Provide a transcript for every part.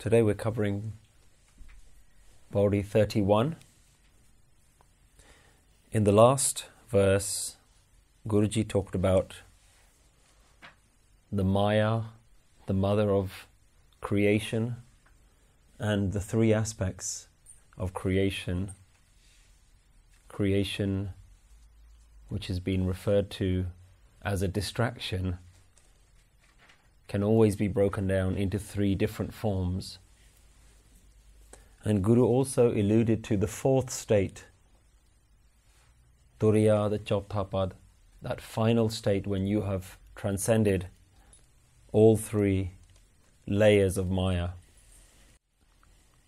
Today we're covering Pauri 31. In the last verse, Guruji talked about the Maya, the mother of creation, and the three aspects of creation. Creation, which has been referred to as a distraction can always be broken down into three different forms. And Guru also alluded to the fourth state, Turiya, the Chautapad, that final state when you have transcended all three layers of Maya.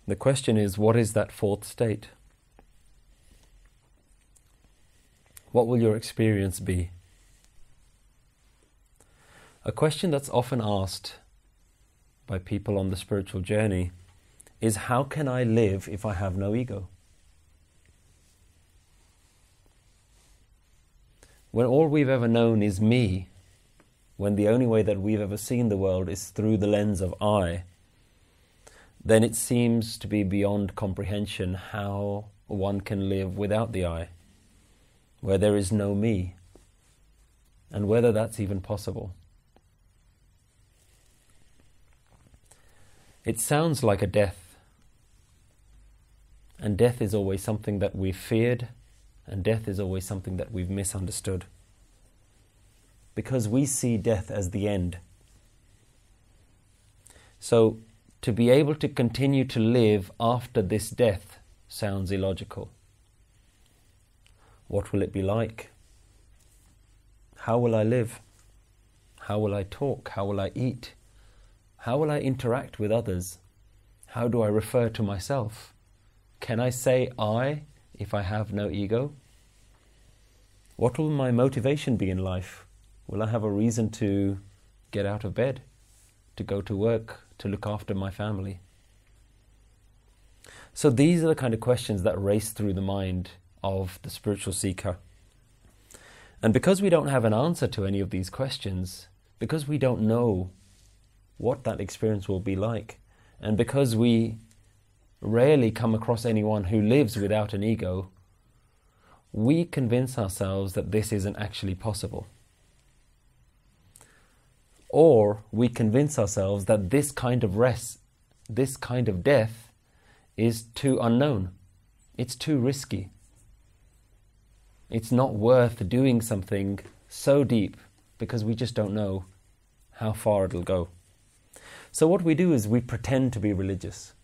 The question is, what is that fourth state? What will your experience be? A question that's often asked by people on the spiritual journey is how can I live if I have no ego? When all we've ever known is me, when the only way that we've ever seen the world is through the lens of I, then it seems to be beyond comprehension how one can live without the I, where there is no me, and whether that's even possible. It sounds like a death. And death is always something that we've feared, and death is always something that we've misunderstood. Because we see death as the end. So, to be able to continue to live after this death sounds illogical. What will it be like? How will I live? How will I talk? How will I eat? How will I interact with others? How do I refer to myself? Can I say I if I have no ego? What will my motivation be in life? Will I have a reason to get out of bed, to go to work, to look after my family? So these are the kind of questions that race through the mind of the spiritual seeker. And because we don't have an answer to any of these questions, because we don't know what that experience will be like. And because we rarely come across anyone who lives without an ego, we convince ourselves that this isn't actually possible. Or we convince ourselves that this kind of rest, this kind of death, is too unknown. It's too risky. It's not worth doing something so deep because we just don't know how far it'll go. So, what we do is we pretend to be religious.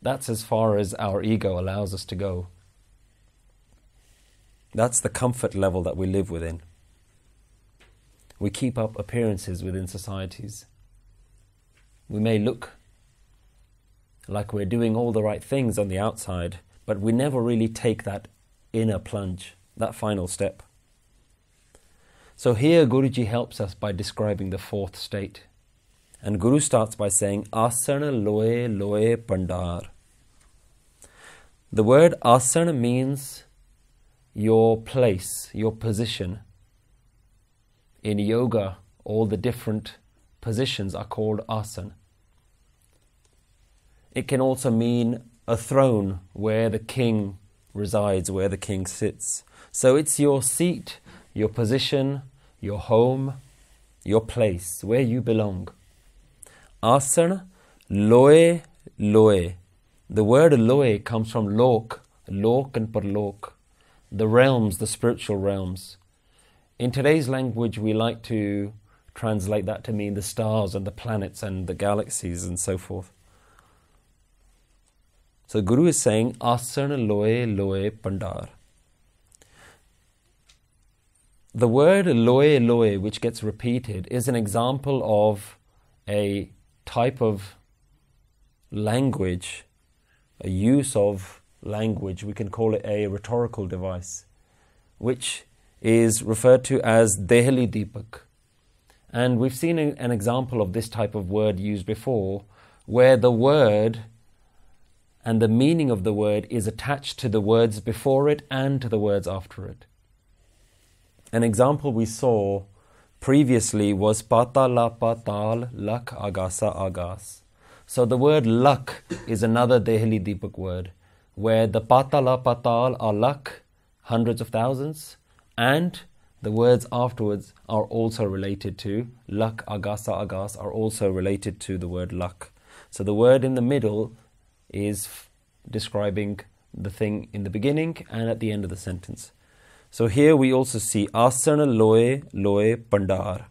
That's as far as our ego allows us to go. That's the comfort level that we live within. We keep up appearances within societies. We may look like we're doing all the right things on the outside, but we never really take that inner plunge, that final step. So here Guruji helps us by describing the fourth state. And Guru starts by saying, Asana loe loe bhandaar. The word asana means your place, your position. In yoga, all the different positions are called asana. It can also mean a throne where the king resides, where the king sits. So it's your seat, your position, your home, your place, where you belong. Asana, loe, loe. The word loe comes from lok, lok and parlok, the realms, the spiritual realms. In today's language, we like to translate that to mean the stars and the planets and the galaxies and so forth. So Guru is saying, Asana loe loe bhandaar. The word loe loe, which gets repeated, is an example of a type of language, a use of language. We can call it a rhetorical device, which is referred to as Dehli Deepak. And we've seen an example of this type of word used before, where the word and the meaning of the word is attached to the words before it and to the words after it. An example we saw previously was patala patal lakh agasa agas. So the word lakh is another Dehli Deepak word, where the patala patal are lakh, hundreds of thousands, and the words afterwards are also related to lakh agasa agas are also related to the word lak. So the word in the middle is describing the thing in the beginning and at the end of the sentence. So here we also see asana loe loe bhandaar.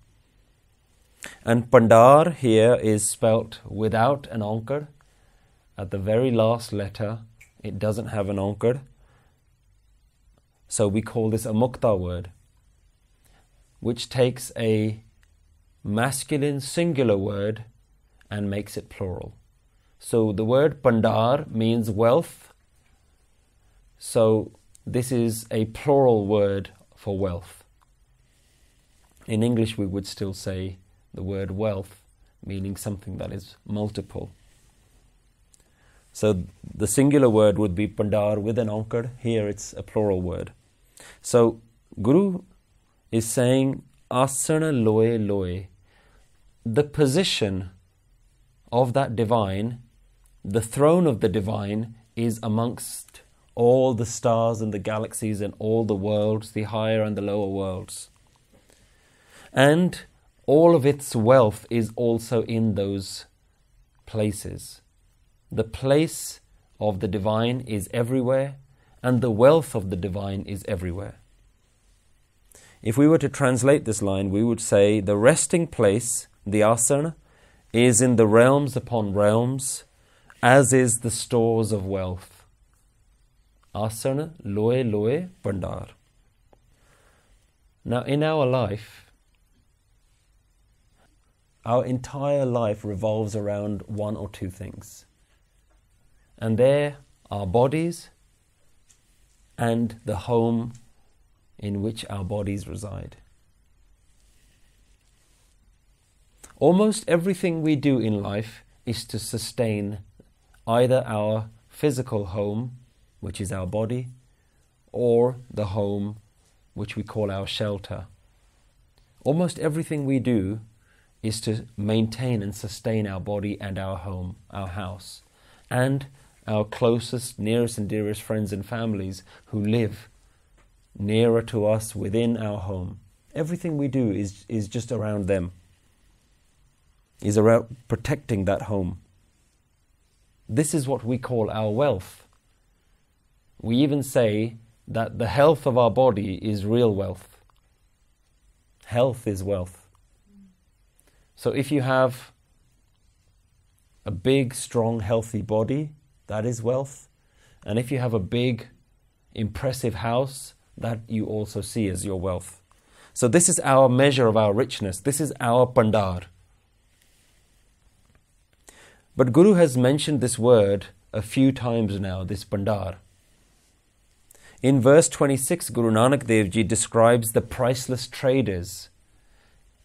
And bhandaar here is spelt without an onkar. At the very last letter, it doesn't have an onkar. So we call this a mukta word, which takes a masculine singular word and makes it plural. So the word bhandaar means wealth. So this is a plural word for wealth. In English, we would still say the word wealth, meaning something that is multiple. So the singular word would be bhandaar with an onkar. Here it's a plural word. So Guru is saying asana loe loe. The position of that divine, the throne of the divine, is amongst all the stars and the galaxies and all the worlds, the higher and the lower worlds. And all of its wealth is also in those places. The place of the divine is everywhere, and the wealth of the divine is everywhere. If we were to translate this line, we would say the resting place, the asana, is in the realms upon realms, as is the stores of wealth. Asana loe loe bhandaar. Now, in our life, our entire life revolves around one or two things. And they're our bodies and the home in which our bodies reside. Almost everything we do in life is to sustain either our physical home, which is our body, or the home, which we call our shelter. Almost everything we do is to maintain and sustain our body and our home, our house, and our closest, nearest, and dearest friends and families who live nearer to us within our home. Everything we do is, is just around them, is around protecting that home. This is what we call our wealth. We even say that the health of our body is real wealth. Health is wealth. So if you have a big, strong, healthy body, that is wealth. And if you have a big, impressive house, that you also see as your wealth. So this is our measure of our richness. This is our bhandaar. But Guru has mentioned this word a few times now, this bhandaar. In verse 26, Guru Nanak Dev Ji describes the priceless traders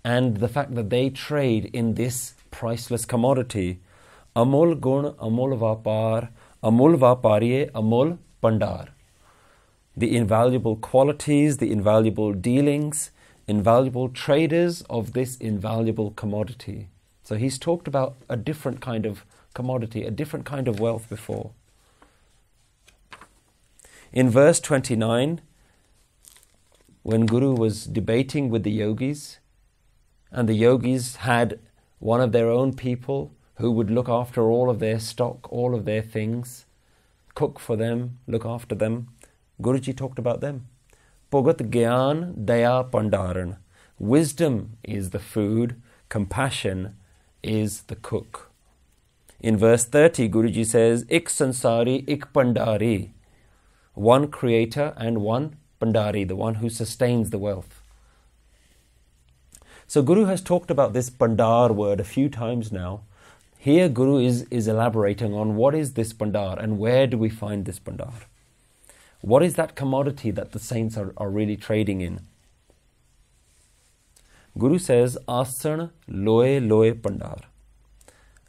and the fact that they trade in this priceless commodity. Amul gun, amul vapar, amul vapariye, amul bhandaar. The invaluable qualities, the invaluable dealings, invaluable traders of this invaluable commodity. So he's talked about a different kind of commodity, a different kind of wealth before. In verse 29, when Guru was debating with the yogis, and the yogis had one of their own people who would look after all of their stock, all of their things, cook for them, look after them, Guruji talked about them. Pogat Gyan Daya Bhandaran. Wisdom is the food, compassion is the cook. In verse 30, Guruji says, Ik sansari, ik bhandari. One creator and one bhandari, the one who sustains the wealth. So Guru has talked about this bhandaar word a few times now. Here Guru is, is elaborating on what is this bhandaar and where do we find this bhandaar. What is that commodity that the saints are, are really trading in? Guru says, Asana loe loe bhandaar.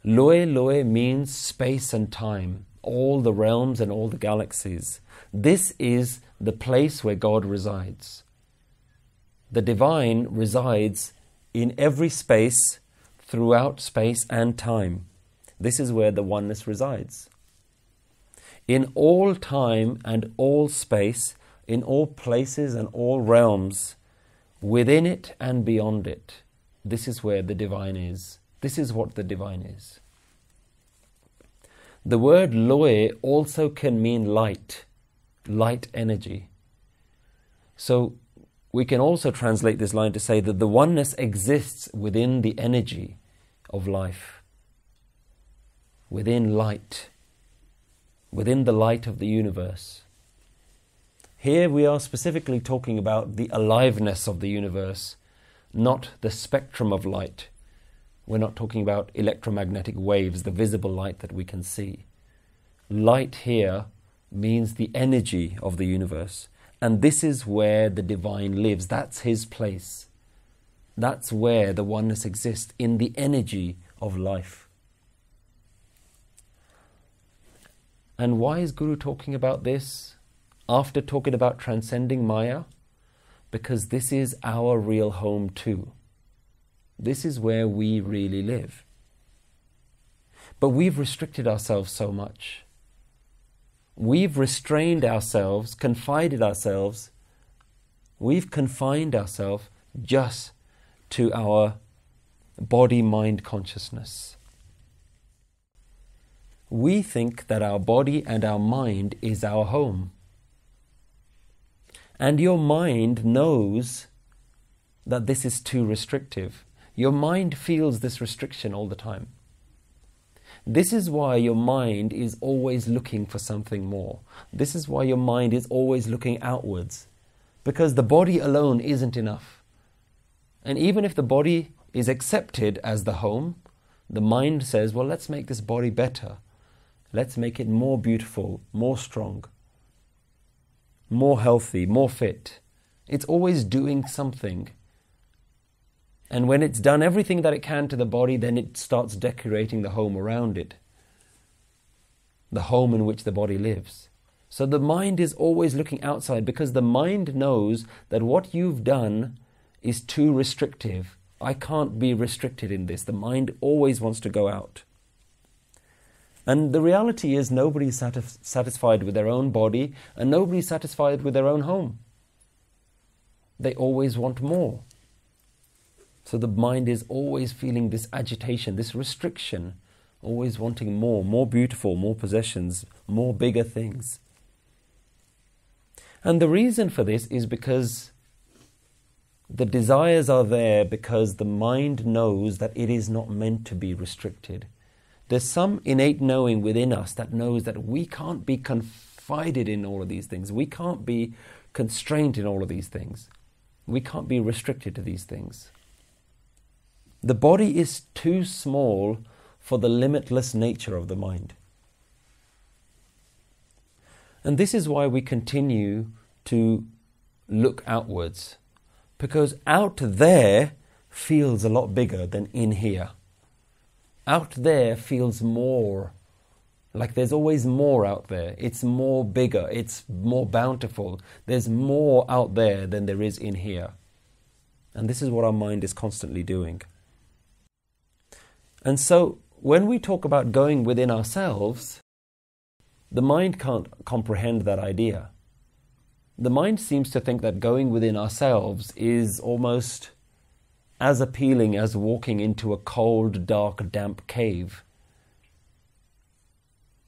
Loe loe means space and time, all the realms and all the galaxies. This is the place where God resides. The divine resides in every space, throughout space and time. This is where the oneness resides. In all time and all space, in all places and all realms, within it and beyond it, this is where the divine is. This is what the divine is. The word loe also can mean light, light energy. So we can also translate this line to say that the oneness exists within the energy of life, within light, within the light of the universe. Here we are specifically talking about the aliveness of the universe, not the spectrum of light. We're not talking about electromagnetic waves, the visible light that we can see. Light here means the energy of the universe. And this is where the divine lives. That's his place. That's where the oneness exists, in the energy of life. And why is Guru talking about this after talking about transcending Maya? Because this is our real home too. This is where we really live. But we've restricted ourselves so much we've restrained ourselves, confided ourselves, we've confined ourselves just to our body mind consciousness. We think that our body and our mind is our home. And your mind knows that this is too restrictive. Your mind feels this restriction all the time. This is why your mind is always looking for something more. This is why your mind is always looking outwards. Because the body alone isn't enough. And even if the body is accepted as the home, the mind says, well, let's make this body better. Let's make it more beautiful, more strong, more healthy, more fit. It's always doing something and when it's done everything that it can to the body, then it starts decorating the home around it, the home in which the body lives. So the mind is always looking outside because the mind knows that what you've done is too restrictive. I can't be restricted in this. The mind always wants to go out. And the reality is, nobody's satis- satisfied with their own body and nobody's satisfied with their own home. They always want more. So the mind is always feeling this agitation, this restriction, always wanting more, more beautiful, more possessions, more bigger things. And the reason for this is because the desires are there because the mind knows that it is not meant to be restricted. There's some innate knowing within us that knows that we can't be confided in all of these things. We can't be constrained in all of these things. We can't be restricted to these things. The body is too small for the limitless nature of the mind. And this is why we continue to look outwards, because out there feels a lot bigger than in here. Out there feels more, like there's always more out there. It's more bigger, it's more bountiful. There's more out there than there is in here. And this is what our mind is constantly doing. And so when we talk about going within ourselves, the mind can't comprehend that idea. The mind seems to think that going within ourselves is almost as appealing as walking into a cold, dark, damp cave.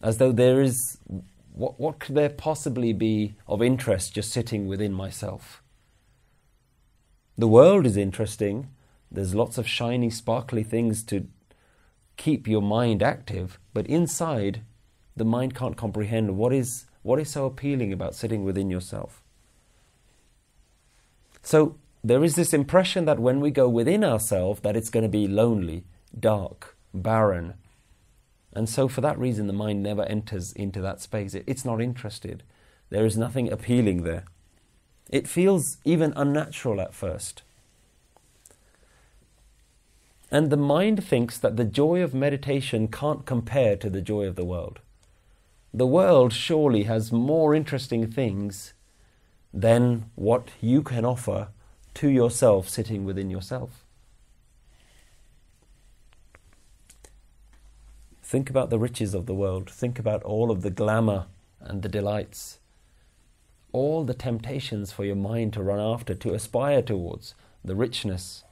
As though there is, what, what could there possibly be of interest just sitting within myself? The world is interesting. There's lots of shiny, sparkly things to keep your mind active, but inside, the mind can't comprehend what is, what is so appealing about sitting within yourself. So there is this impression that when we go within ourselves, that it's going to be lonely, dark, barren. And so for that reason, the mind never enters into that space. It, it's not interested. There is nothing appealing there. It feels even unnatural at first. And the mind thinks that the joy of meditation can't compare to the joy of the world. The world surely has more interesting things than what you can offer to yourself sitting within yourself. Think about the riches of the world. Think about all of the glamour and the delights. All the temptations for your mind to run after, to aspire towards, the richness,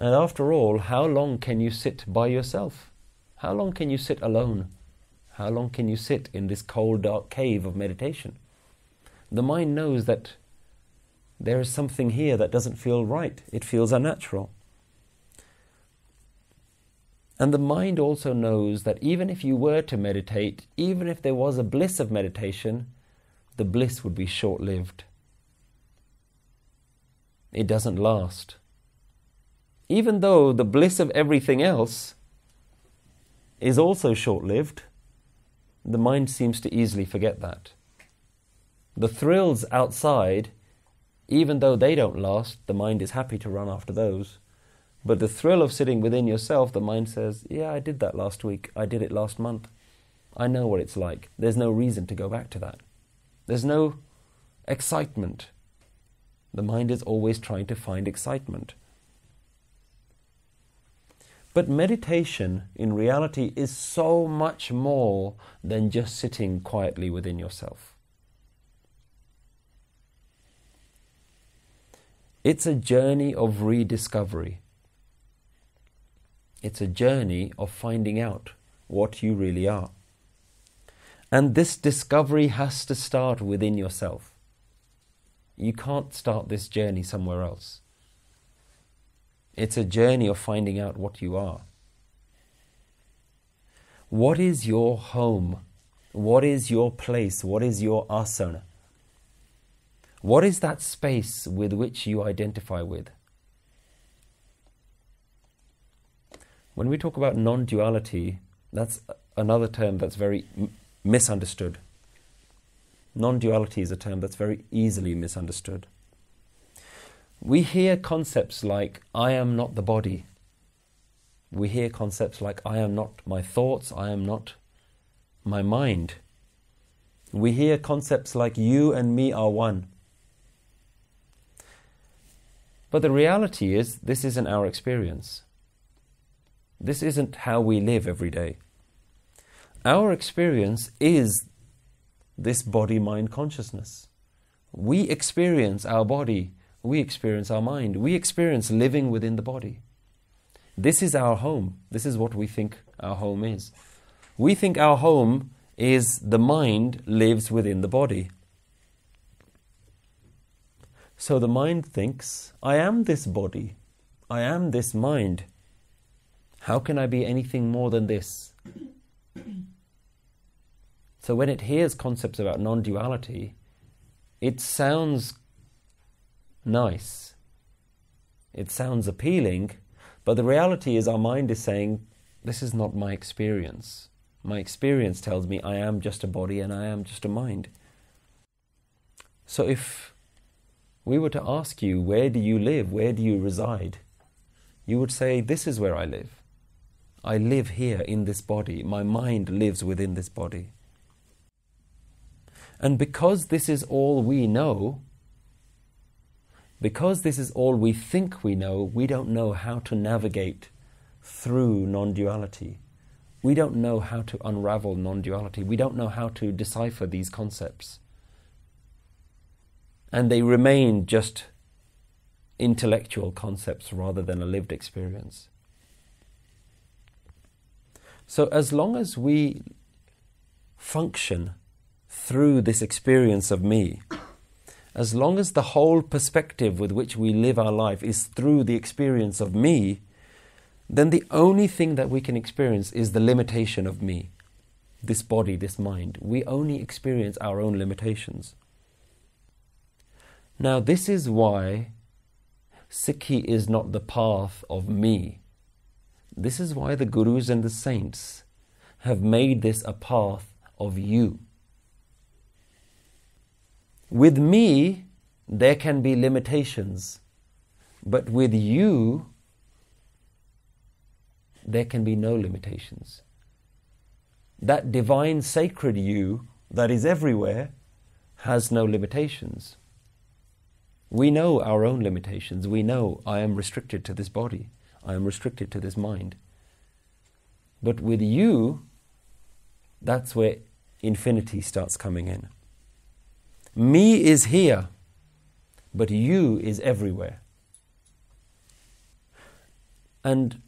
And after all, how long can you sit by yourself? How long can you sit alone? How long can you sit in this cold, dark cave of meditation? The mind knows that there is something here that doesn't feel right, it feels unnatural. And the mind also knows that even if you were to meditate, even if there was a bliss of meditation, the bliss would be short lived. It doesn't last. Even though the bliss of everything else is also short lived, the mind seems to easily forget that. The thrills outside, even though they don't last, the mind is happy to run after those. But the thrill of sitting within yourself, the mind says, Yeah, I did that last week. I did it last month. I know what it's like. There's no reason to go back to that. There's no excitement. The mind is always trying to find excitement. But meditation, in reality, is so much more than just sitting quietly within yourself. It's a journey of rediscovery. It's a journey of finding out what you really are. And this discovery has to start within yourself. You can't start this journey somewhere else. It's a journey of finding out what you are. What is your home? What is your place? What is your asana? What is that space with which you identify with? When we talk about non duality, that's another term that's very m- misunderstood. Non duality is a term that's very easily misunderstood. We hear concepts like, I am not the body. We hear concepts like, I am not my thoughts, I am not my mind. We hear concepts like, you and me are one. But the reality is, this isn't our experience. This isn't how we live every day. Our experience is this body mind consciousness. We experience our body, we experience our mind, we experience living within the body. This is our home. This is what we think our home is. We think our home is the mind lives within the body. So the mind thinks, I am this body, I am this mind. How can I be anything more than this? So when it hears concepts about non duality, it sounds nice. It sounds appealing, but the reality is our mind is saying, This is not my experience. My experience tells me I am just a body and I am just a mind. So if we were to ask you, Where do you live? Where do you reside? You would say, This is where I live. I live here in this body. My mind lives within this body. And because this is all we know, because this is all we think we know, we don't know how to navigate through non duality. We don't know how to unravel non duality. We don't know how to decipher these concepts. And they remain just intellectual concepts rather than a lived experience. So, as long as we function through this experience of me, as long as the whole perspective with which we live our life is through the experience of me, then the only thing that we can experience is the limitation of me, this body, this mind. We only experience our own limitations. Now, this is why Sikhi is not the path of me. This is why the Gurus and the saints have made this a path of you. With me, there can be limitations, but with you, there can be no limitations. That divine sacred you that is everywhere has no limitations. We know our own limitations. We know I am restricted to this body. I am restricted to this mind. But with you, that's where infinity starts coming in. Me is here, but you is everywhere. And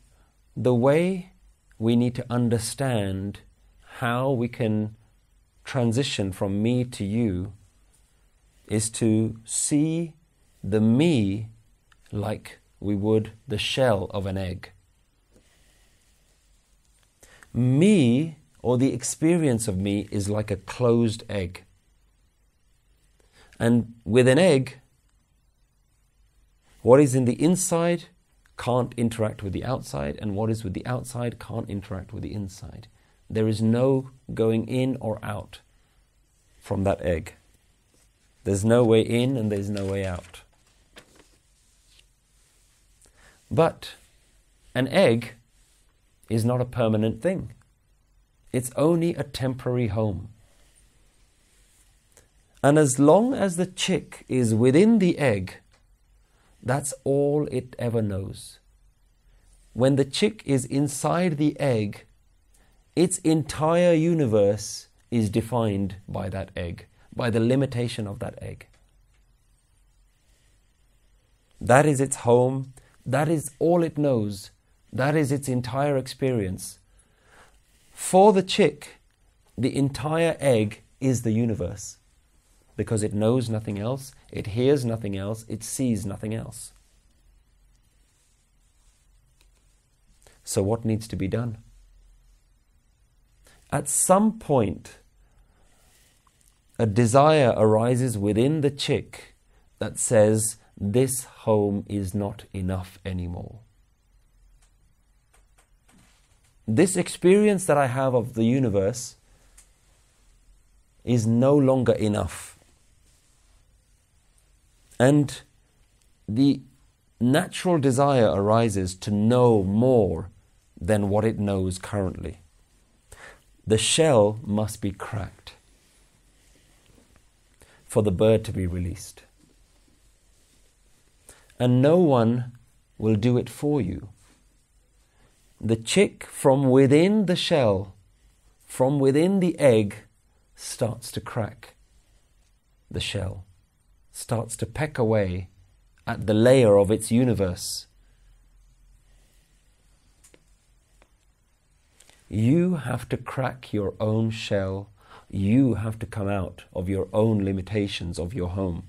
the way we need to understand how we can transition from me to you is to see the me like we would the shell of an egg. Me, or the experience of me, is like a closed egg. And with an egg, what is in the inside can't interact with the outside, and what is with the outside can't interact with the inside. There is no going in or out from that egg. There's no way in and there's no way out. But an egg is not a permanent thing, it's only a temporary home. And as long as the chick is within the egg, that's all it ever knows. When the chick is inside the egg, its entire universe is defined by that egg, by the limitation of that egg. That is its home, that is all it knows, that is its entire experience. For the chick, the entire egg is the universe because it knows nothing else, it hears nothing else, it sees nothing else. So, what needs to be done? At some point, a desire arises within the chick that says, This home is not enough anymore. This experience that I have of the universe is no longer enough. And the natural desire arises to know more than what it knows currently. The shell must be cracked for the bird to be released. And no one will do it for you. The chick from within the shell, from within the egg, starts to crack the shell, starts to peck away at the layer of its universe You have to crack your own shell. You have to come out of your own limitations of your home.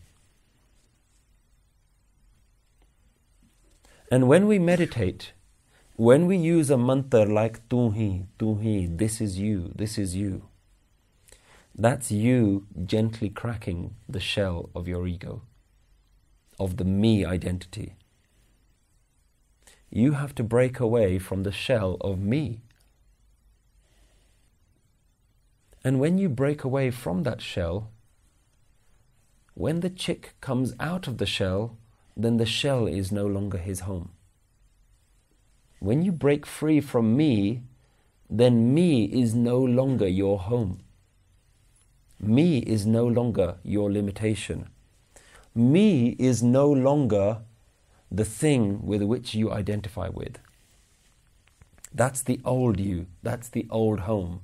And when we meditate, when we use a mantra like Tuhi, Tuhi, this is you, this is you, that's you gently cracking the shell of your ego, of the me identity. You have to break away from the shell of me. And when you break away from that shell, when the chick comes out of the shell, then the shell is no longer his home. When you break free from me, then me is no longer your home. Me is no longer your limitation. Me is no longer the thing with which you identify with. That's the old you, that's the old home.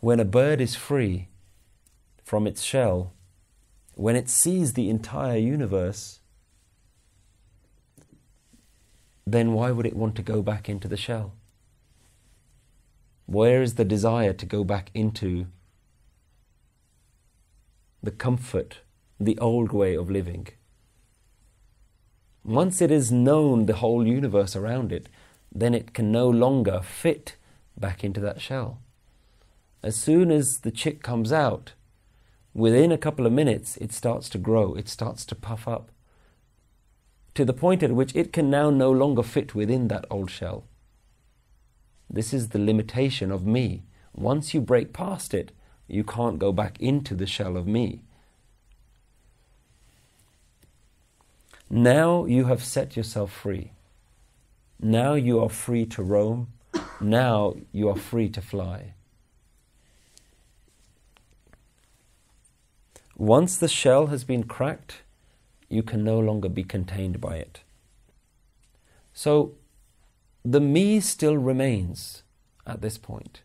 When a bird is free from its shell, when it sees the entire universe, then why would it want to go back into the shell? Where is the desire to go back into the comfort, the old way of living? Once it is known the whole universe around it, then it can no longer fit back into that shell as soon as the chick comes out, within a couple of minutes, it starts to grow, it starts to puff up to the point at which it can now no longer fit within that old shell. This is the limitation of me. Once you break past it, you can't go back into the shell of me. Now you have set yourself free. Now you are free to roam. Now you are free to fly. Once the shell has been cracked, you can no longer be contained by it. So, the me still remains at this point.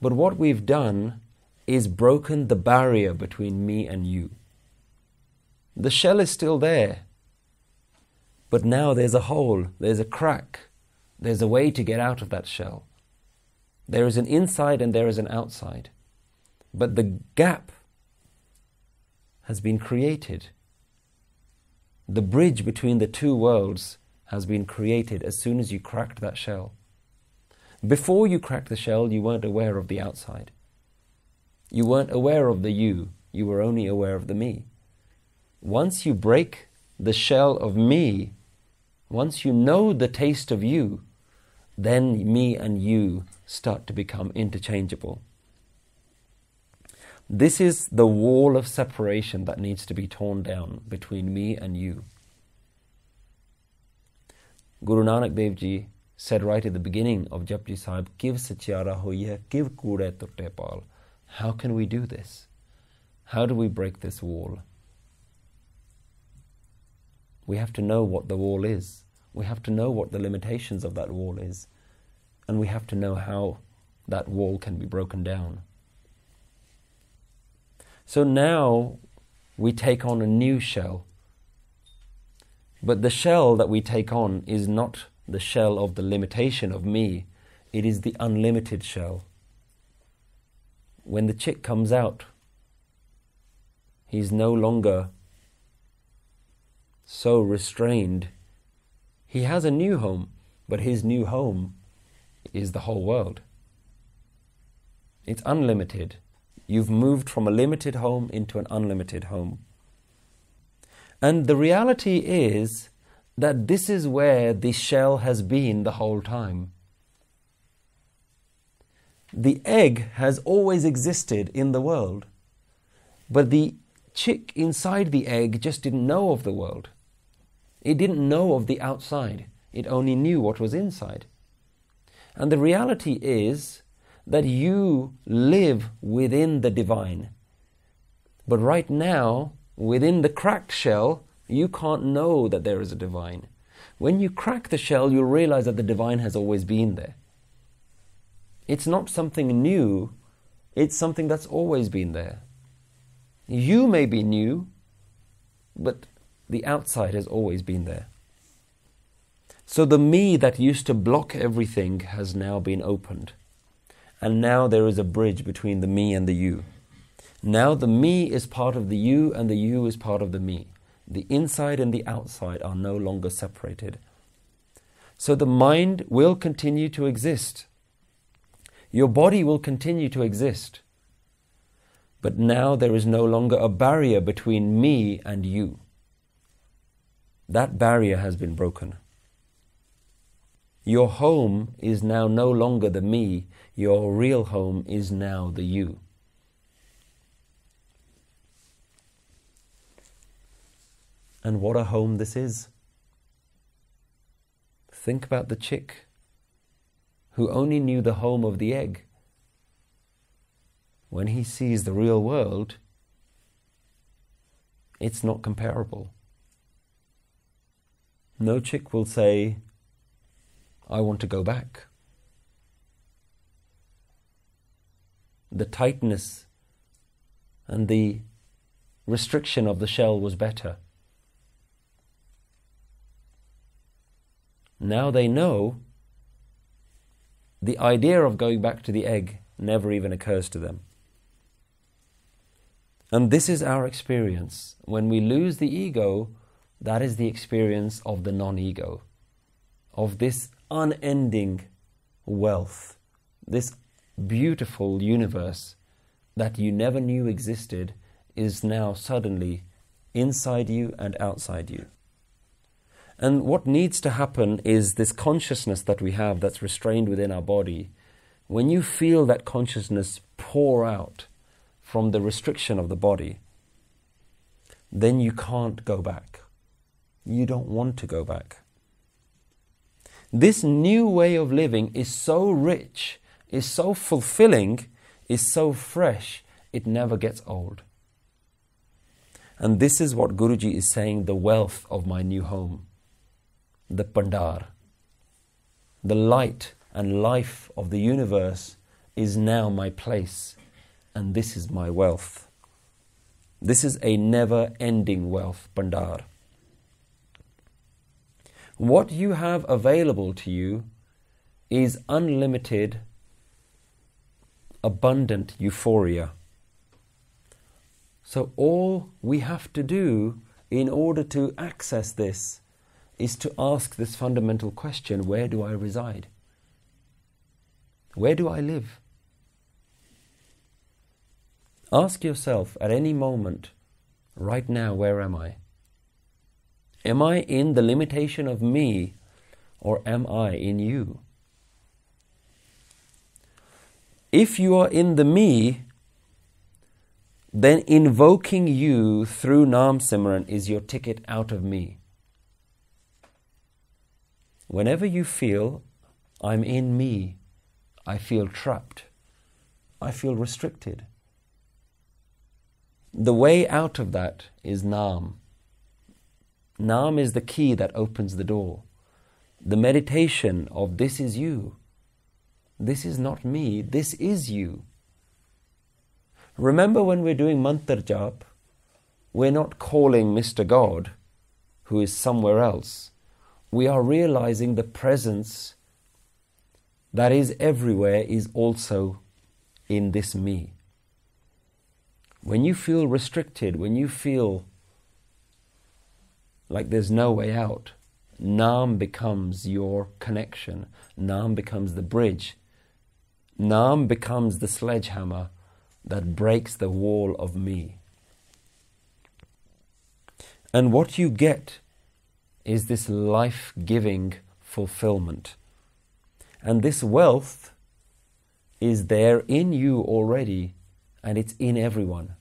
But what we've done is broken the barrier between me and you. The shell is still there, but now there's a hole, there's a crack, there's a way to get out of that shell. There is an inside and there is an outside. But the gap has been created. The bridge between the two worlds has been created as soon as you cracked that shell. Before you cracked the shell, you weren't aware of the outside. You weren't aware of the you, you were only aware of the me. Once you break the shell of me, once you know the taste of you, then me and you start to become interchangeable. This is the wall of separation that needs to be torn down between me and you. Guru Nanak Dev Ji said right at the beginning of Japji Sahib, Give satyara hoye, give kure tutte How can we do this? How do we break this wall? We have to know what the wall is. We have to know what the limitations of that wall is. And we have to know how that wall can be broken down. So now we take on a new shell. But the shell that we take on is not the shell of the limitation of me, it is the unlimited shell. When the chick comes out, he's no longer so restrained. He has a new home, but his new home is the whole world. It's unlimited. You've moved from a limited home into an unlimited home. And the reality is that this is where the shell has been the whole time. The egg has always existed in the world, but the chick inside the egg just didn't know of the world. It didn't know of the outside, it only knew what was inside. And the reality is that you live within the divine. But right now, within the cracked shell, you can't know that there is a divine. When you crack the shell, you'll realize that the divine has always been there. It's not something new, it's something that's always been there. You may be new, but the outside has always been there. So the me that used to block everything has now been opened. And now there is a bridge between the me and the you. Now the me is part of the you, and the you is part of the me. The inside and the outside are no longer separated. So the mind will continue to exist. Your body will continue to exist. But now there is no longer a barrier between me and you. That barrier has been broken. Your home is now no longer the me, your real home is now the you. And what a home this is. Think about the chick who only knew the home of the egg. When he sees the real world, it's not comparable. No chick will say, I want to go back. The tightness and the restriction of the shell was better. Now they know the idea of going back to the egg never even occurs to them. And this is our experience. When we lose the ego, that is the experience of the non ego, of this unending wealth, this beautiful universe that you never knew existed is now suddenly inside you and outside you. And what needs to happen is this consciousness that we have that's restrained within our body. When you feel that consciousness pour out from the restriction of the body, then you can't go back. You don't want to go back. This new way of living is so rich, is so fulfilling, is so fresh, it never gets old. And this is what Guruji is saying the wealth of my new home, the Bhandaar. The light and life of the universe is now my place, and this is my wealth. This is a never ending wealth, Bhandaar. What you have available to you is unlimited, abundant euphoria. So, all we have to do in order to access this is to ask this fundamental question where do I reside? Where do I live? Ask yourself at any moment, right now, where am I? Am I in the limitation of me or am I in you? If you are in the me, then invoking you through Nam Simran is your ticket out of me. Whenever you feel, I'm in me, I feel trapped, I feel restricted. The way out of that is Nam. Nam is the key that opens the door. The meditation of this is you. This is not me, this is you. Remember when we're doing mantar jap, we're not calling Mr. God, who is somewhere else. We are realizing the presence that is everywhere is also in this me. When you feel restricted, when you feel like there's no way out. Nam becomes your connection. Nam becomes the bridge. Nam becomes the sledgehammer that breaks the wall of me. And what you get is this life giving fulfillment. And this wealth is there in you already, and it's in everyone.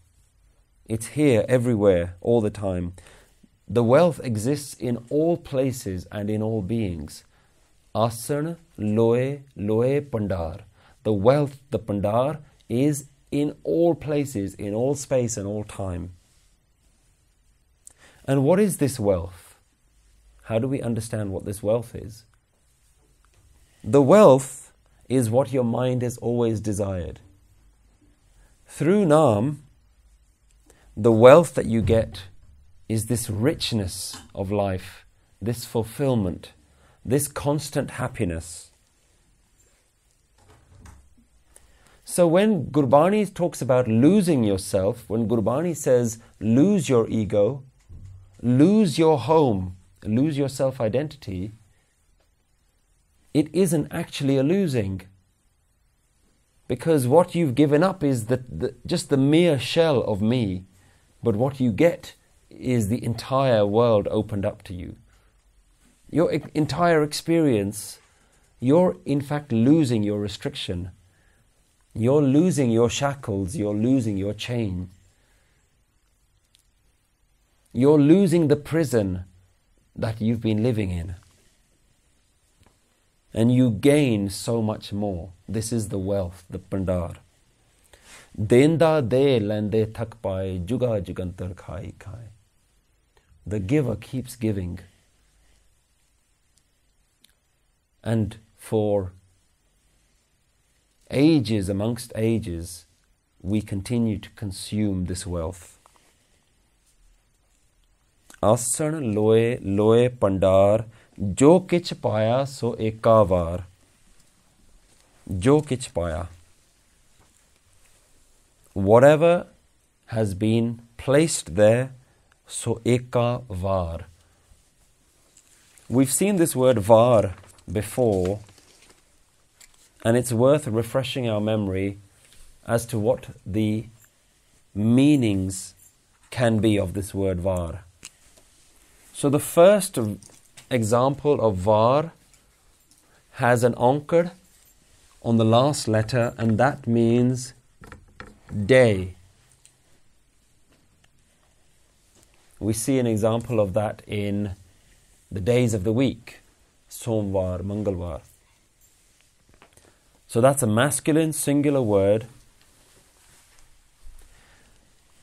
It's here, everywhere, all the time. The wealth exists in all places and in all beings. Asana loe loe bhandaar. The wealth, the bhandaar, is in all places, in all space and all time. And what is this wealth? How do we understand what this wealth is? The wealth is what your mind has always desired. Through Nam, the wealth that you get is this richness of life, this fulfillment, this constant happiness. So when Gurbani talks about losing yourself, when Gurbani says lose your ego, lose your home, lose your self identity, it isn't actually a losing. Because what you've given up is the, the, just the mere shell of me, but what you get is the entire world opened up to you. Your entire experience, you're in fact losing your restriction. You're losing your shackles, you're losing your chain. You're losing the prison that you've been living in. And you gain so much more. This is the wealth, the bhandaar. Denda de lende thak juga jugantar khai khai the giver keeps giving. And for ages amongst ages, we continue to consume this wealth. Asan loe loe bhandaar jo kich paya so ekavar jo kich paya whatever has been placed there so eka. We've seen this word var before, and it's worth refreshing our memory as to what the meanings can be of this word var. So the first example of var has an ankar on the last letter, and that means day. We see an example of that in the days of the week, Somvar, Mangalvar. So that's a masculine singular word.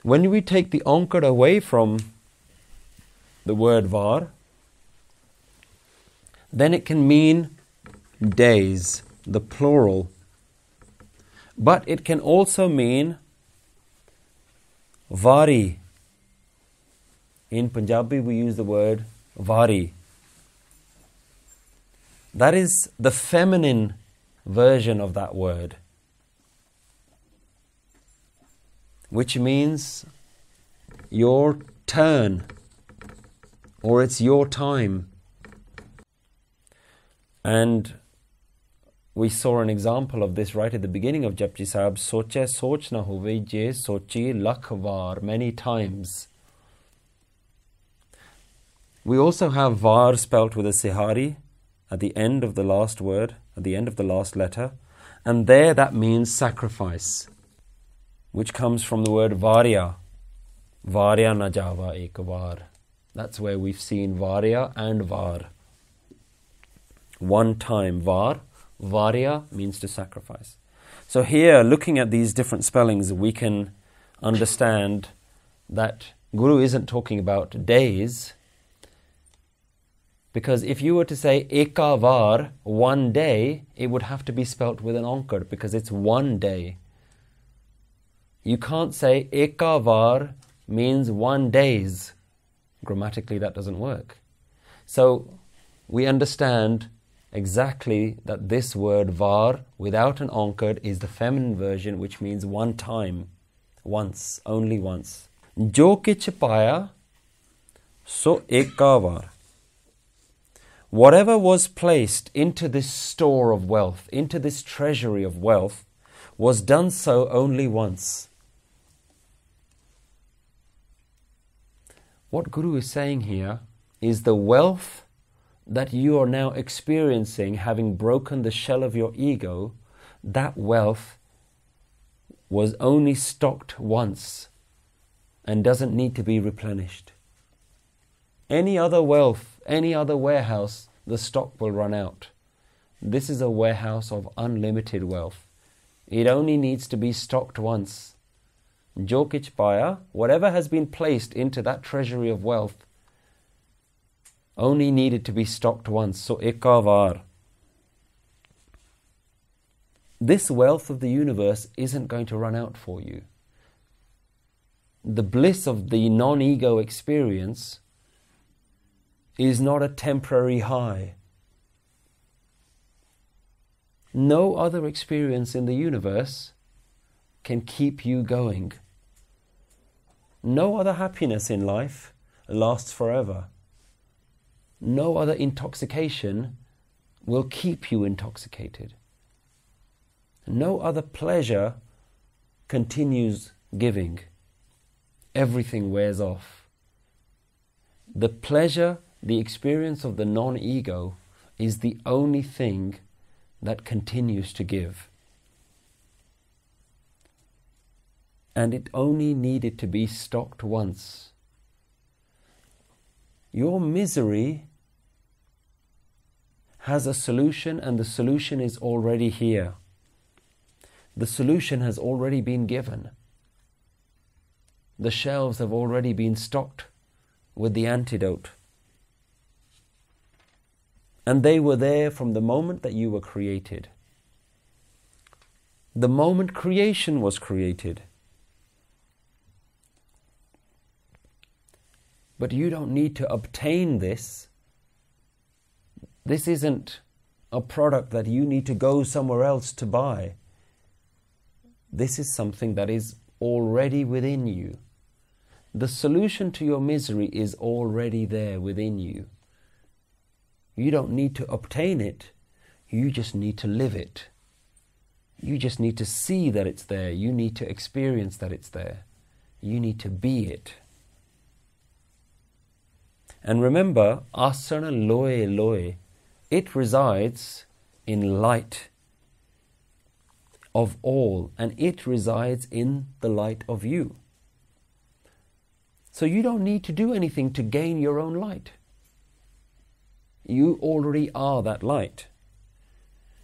when we take the onkar away from the word var, then it can mean days, the plural. But it can also mean vari. In Punjabi, we use the word vari. That is the feminine version of that word, which means your turn or it's your time. And we saw an example of this right at the beginning of Japji Sahib. Soche soch na hove je sochi lakhvar many times. We also have var spelt with a sihari at the end of the last word, at the end of the last letter, and there that means sacrifice, which comes from the word varya. Varya najava ekvar. That's where we've seen varya and var. One time var, varya means to sacrifice. So here, looking at these different spellings, we can understand that Guru isn't talking about days, because if you were to say ekavar, one day, it would have to be spelt with an onkar because it's one day. You can't say ekavar means one days. Grammatically, that doesn't work. So we understand exactly that this word var without an onkar is the feminine version, which means one time, once, only once. Jo paya, so ekavar. Whatever was placed into this store of wealth, into this treasury of wealth, was done so only once. What Guru is saying here is the wealth that you are now experiencing, having broken the shell of your ego, that wealth was only stocked once and doesn't need to be replenished. Any other wealth, any other warehouse, the stock will run out. This is a warehouse of unlimited wealth. It only needs to be stocked once. Jokich Paya, whatever has been placed into that treasury of wealth, only needed to be stocked once. So ekavar. This wealth of the universe isn't going to run out for you. The bliss of the non ego experience is not a temporary high. No other experience in the universe can keep you going. No other happiness in life lasts forever. No other intoxication will keep you intoxicated. No other pleasure continues giving. Everything wears off. The pleasure the experience of the non ego is the only thing that continues to give. And it only needed to be stocked once. Your misery has a solution, and the solution is already here. The solution has already been given. The shelves have already been stocked with the antidote. And they were there from the moment that you were created. The moment creation was created. But you don't need to obtain this. This isn't a product that you need to go somewhere else to buy. This is something that is already within you. The solution to your misery is already there within you. You don't need to obtain it, you just need to live it. You just need to see that it's there. You need to experience that it's there. You need to be it. And remember, asana loe loe, it resides in light of all, and it resides in the light of you. So you don't need to do anything to gain your own light. You already are that light.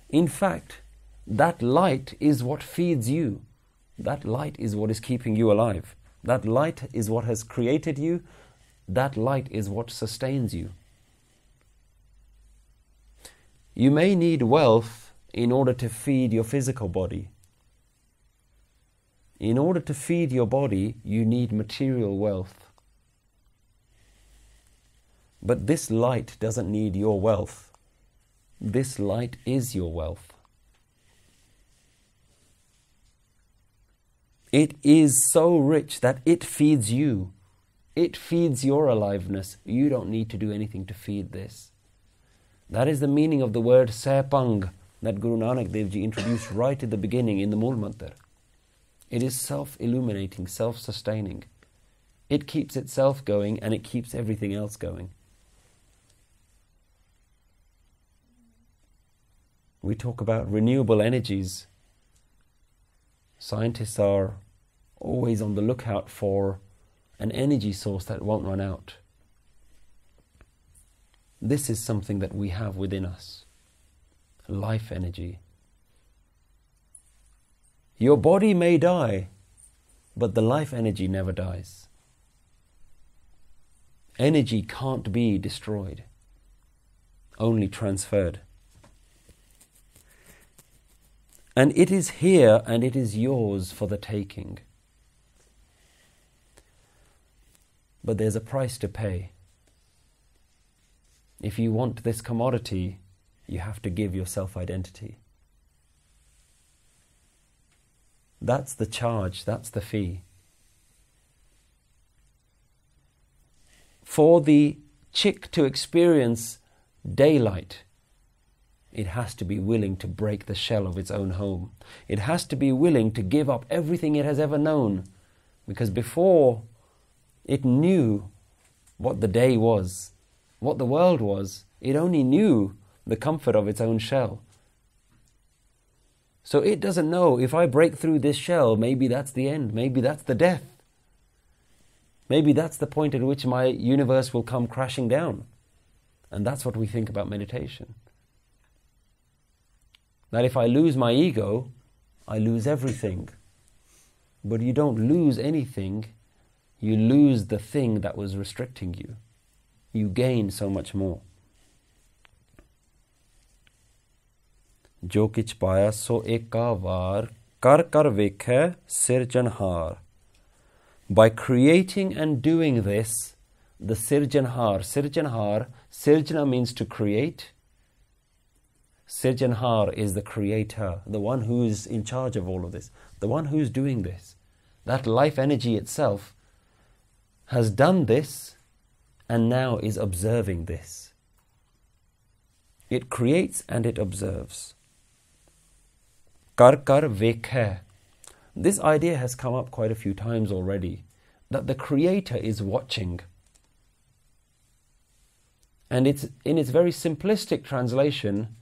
In fact, that light is what feeds you. That light is what is keeping you alive. That light is what has created you. That light is what sustains you. You may need wealth in order to feed your physical body. In order to feed your body, you need material wealth. But this light doesn't need your wealth. This light is your wealth. It is so rich that it feeds you. It feeds your aliveness. You don't need to do anything to feed this. That is the meaning of the word saibhang that Guru Nanak Dev Ji introduced right at the beginning in the Mool Mantar. It is self illuminating, self sustaining. It keeps itself going and it keeps everything else going. We talk about renewable energies. Scientists are always on the lookout for an energy source that won't run out. This is something that we have within us life energy. Your body may die, but the life energy never dies. Energy can't be destroyed, only transferred. And it is here and it is yours for the taking. But there's a price to pay. If you want this commodity, you have to give your self identity. That's the charge, that's the fee. For the chick to experience daylight, it has to be willing to break the shell of its own home. It has to be willing to give up everything it has ever known. Because before it knew what the day was, what the world was, it only knew the comfort of its own shell. So it doesn't know if I break through this shell, maybe that's the end, maybe that's the death. Maybe that's the point at which my universe will come crashing down. And that's what we think about meditation. That if I lose my ego, I lose everything. But you don't lose anything, you lose the thing that was restricting you. You gain so much more. ਜੋ ਕਿਛ ਪਾਇਆ ਸੋ ਏਕਾ ਵਾਰ ਕਰ ਕਰ ਵੇਖੈ ਸਿਰਜਨਹਾਰ by creating and doing this the sirjanhar sirjanhar sirjana means to create Sirjanhar is the creator, the one who's in charge of all of this, the one who's doing this. That life energy itself has done this and now is observing this. It creates and it observes. Kar kar vekhe. This idea has come up quite a few times already that the Creator is watching. And it's in its very simplistic translation,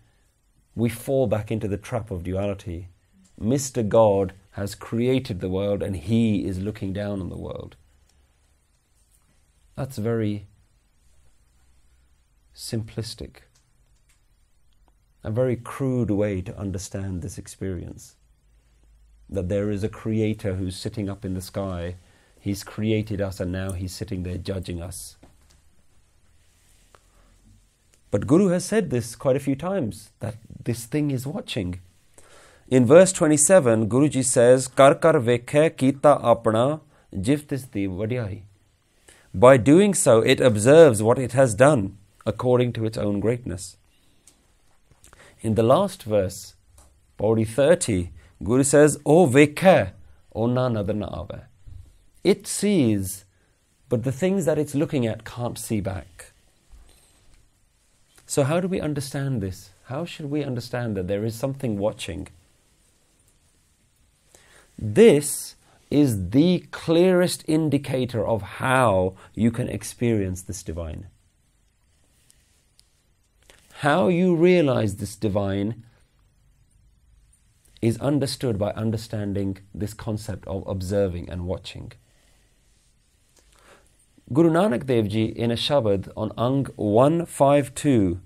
we fall back into the trap of duality. Mr. God has created the world and He is looking down on the world. That's very simplistic, a very crude way to understand this experience. That there is a creator who's sitting up in the sky, He's created us, and now He's sitting there judging us. But Guru has said this quite a few times that this thing is watching. In verse 27, Guruji says, Kar kar vekhe kita apna jiftisti vadiyai. By doing so, it observes what it has done according to its own greatness. In the last verse, Pauri 30, Guru says, O vekhe, o na ave. It sees, but the things that it's looking at can't see back. So, how do we understand this? How should we understand that there is something watching? This is the clearest indicator of how you can experience this divine. How you realize this divine is understood by understanding this concept of observing and watching. Guru Nanak Dev Ji in a Shabad on Ang 152,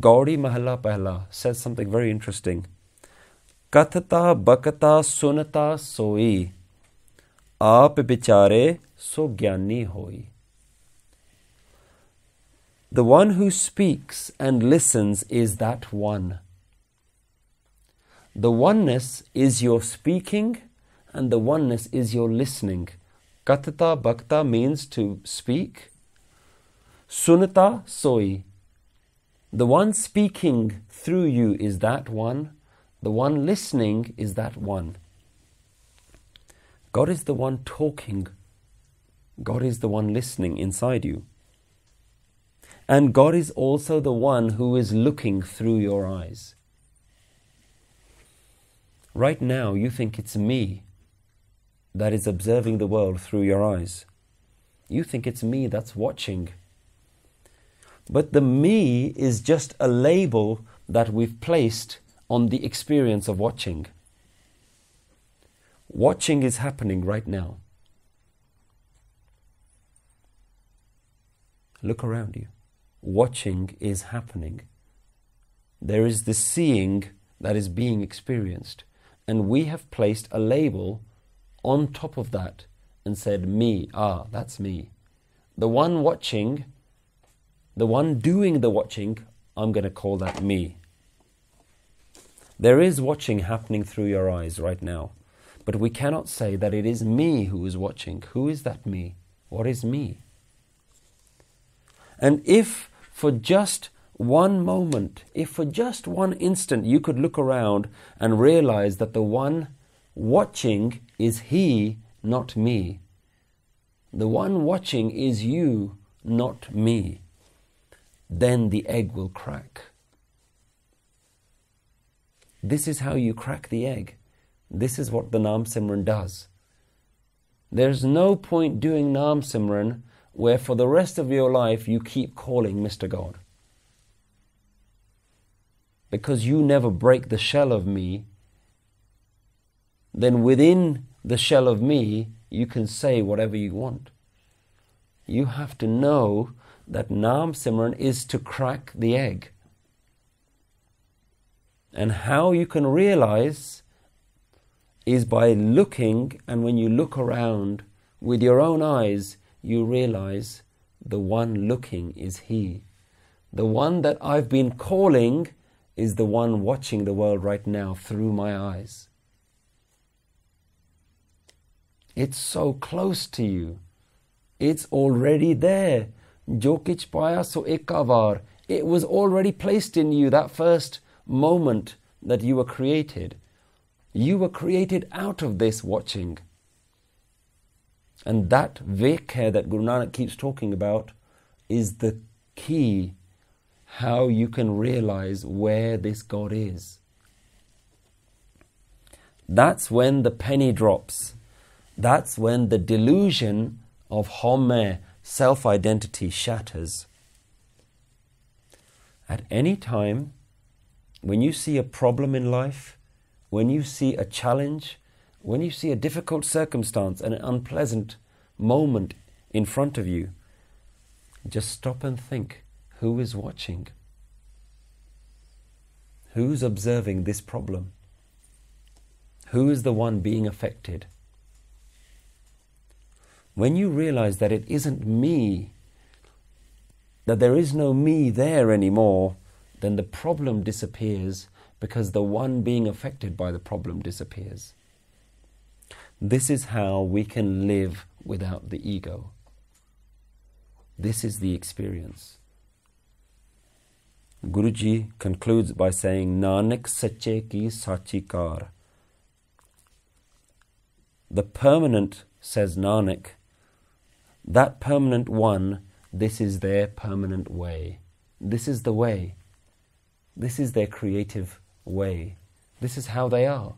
Gauri Mahalla Pehla, says something very interesting. Kathata bakata sunata soi ਆਪ ਵਿਚਾਰੇ ਸੋ ਗਿਆਨੀ ਹੋਈ The one who speaks and listens is that one. The oneness is your speaking and the oneness is your listening. Katata bhakta means to speak. Sunata soi. The one speaking through you is that one. The one listening is that one. God is the one talking God is the one listening inside you. And God is also the one who is looking through your eyes. Right now, you think it's me that is observing the world through your eyes. You think it's me that's watching. But the me is just a label that we've placed on the experience of watching. Watching is happening right now. Look around you. Watching is happening. There is the seeing that is being experienced. And we have placed a label on top of that and said, Me, ah, that's me. The one watching, the one doing the watching, I'm going to call that me. There is watching happening through your eyes right now, but we cannot say that it is me who is watching. Who is that me? What is me? And if for just one moment, if for just one instant you could look around and realize that the one watching is He, not me. The one watching is you, not me. Then the egg will crack. This is how you crack the egg. This is what the Nam Simran does. There's no point doing Nam Simran where for the rest of your life you keep calling Mr. God. Because you never break the shell of me, then within the shell of me, you can say whatever you want. You have to know that Nam Simran is to crack the egg. And how you can realize is by looking, and when you look around with your own eyes, you realize the one looking is He. The one that I've been calling is the one watching the world right now through my eyes. It's so close to you. It's already there. Paya so ekavar. It was already placed in you that first moment that you were created. You were created out of this watching. And that vik that Guru Nanak keeps talking about is the key how you can realize where this God is. That's when the penny drops. That's when the delusion of home, self identity, shatters. At any time, when you see a problem in life, when you see a challenge, when you see a difficult circumstance and an unpleasant moment in front of you, just stop and think who is watching? Who's observing this problem? Who is the one being affected? When you realize that it isn't me, that there is no me there anymore, then the problem disappears because the one being affected by the problem disappears. This is how we can live without the ego. This is the experience. Guruji concludes by saying, Nanak sache ki sachikar. The permanent, says Nanak, that permanent one, this is their permanent way. This is the way. This is their creative way. This is how they are.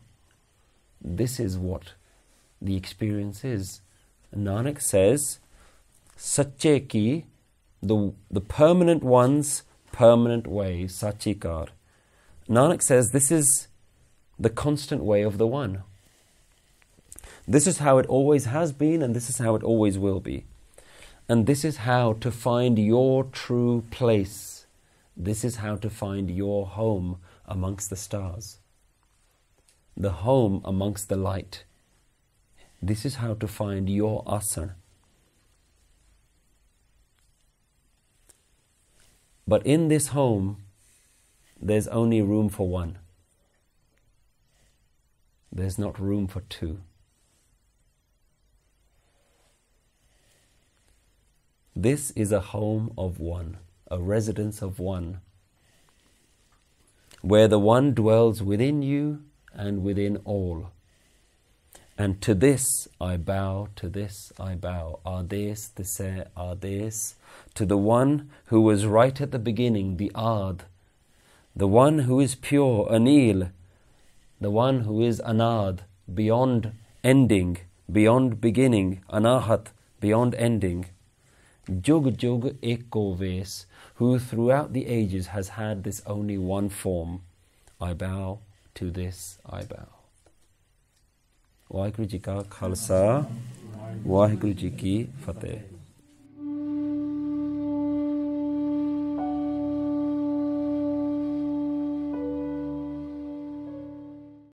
This is what the experience is. Nanak says, Sache ki, the, the permanent one's permanent way, Sachikar. Nanak says this is the constant way of the one. This is how it always has been, and this is how it always will be. And this is how to find your true place. This is how to find your home amongst the stars, the home amongst the light This is how to find your asana. But in this home, there's only room for one. There's not room for two. This is a home of one, a residence of one, where the one dwells within you and within all. And to this I bow, to this I bow. Ades, Tise, Ades. To the one who was right at the beginning, the Ad. The one who is pure, Anil. The one who is Anad, beyond ending, beyond beginning. Anahat, beyond ending. Jug Jug Ekoves, who throughout the ages has had this only one form. I bow, to this I bow. Waheguru ji ਕਾ ਖਾਲਸਾ ਵਾਹਿਗੁਰੂ ਜੀ ਕੀ ਫਤਿਹ